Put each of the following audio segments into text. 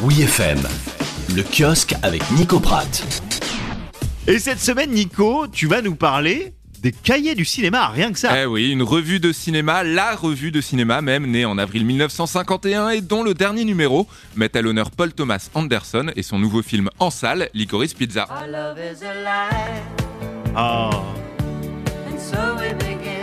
Oui FM, le kiosque avec Nico Pratt. Et cette semaine, Nico, tu vas nous parler des cahiers du cinéma, rien que ça. Eh oui, une revue de cinéma, la revue de cinéma même, née en avril 1951 et dont le dernier numéro met à l'honneur Paul Thomas Anderson et son nouveau film en salle, Licorice Pizza. Ah.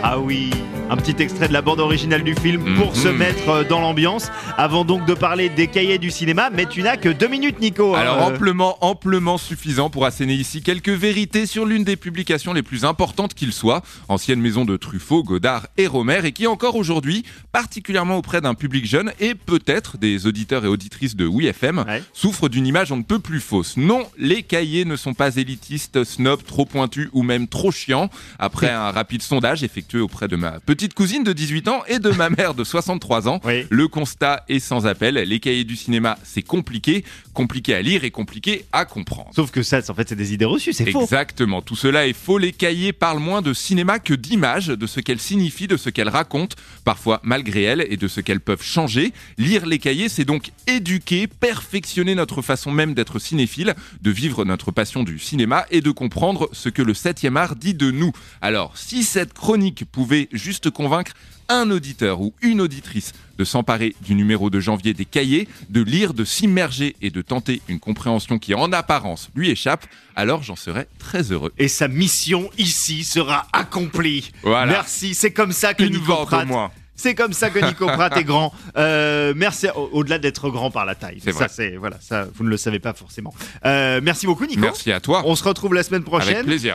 Ah oui, un petit extrait de la bande originale du film pour Mhm. se mettre euh, dans l'ambiance. Avant donc de parler des cahiers du cinéma, mais tu n'as que deux minutes, Nico. hein. Alors Euh, amplement, amplement suffisant pour asséner ici quelques vérités sur l'une des publications les plus importantes qu'il soit, ancienne maison de Truffaut, Godard et Romer, et qui encore aujourd'hui, particulièrement auprès d'un public jeune et peut-être des auditeurs et auditrices de WeFM, Ouais. souffre d'une image on ne peut plus fausse. Non, les cahiers ne sont pas élitistes, snobs, trop pointus ou même trop chiants. Après un rapide sondage effectué auprès de ma petite cousine de 18 ans et de ma mère de 63 ans, Oui. le constat est sans appel. Les cahiers du cinéma, c'est compliqué, compliqué à lire et compliqué à comprendre. Sauf que ça, en fait, c'est des idées reçues, c'est faux. Exactement, tout cela est faux. Les cahiers parlent moins de cinéma que d'images, de ce qu'elles signifient, de ce qu'elles racontent, parfois malgré elles, et de ce qu'elles peuvent changer. Lire les cahiers, c'est donc éduquer, perfectionner notre façon même d'être cinéphile, de vivre notre passion du cinéma et de comprendre ce que le 7e art dit de nous. Alors, si cette chronique pouvait juste convaincre un auditeur ou une auditrice de s'emparer du numéro de janvier des cahiers, de lire, de s'immerger et de tenter une compréhension qui en apparence lui échappe, alors j'en serais très heureux. Et sa mission ici sera accomplie. Voilà. Merci, c'est comme ça que Une Nico au Pratt. moins. C'est comme ça que Nico Pratt est grand. Euh, merci. au- Au-delà d'être grand par la taille. C'est ça, vrai. c'est voilà, ça, vous ne le savez pas forcément. Euh, merci beaucoup, Nico. Merci à toi. On se retrouve la semaine prochaine. Avec plaisir.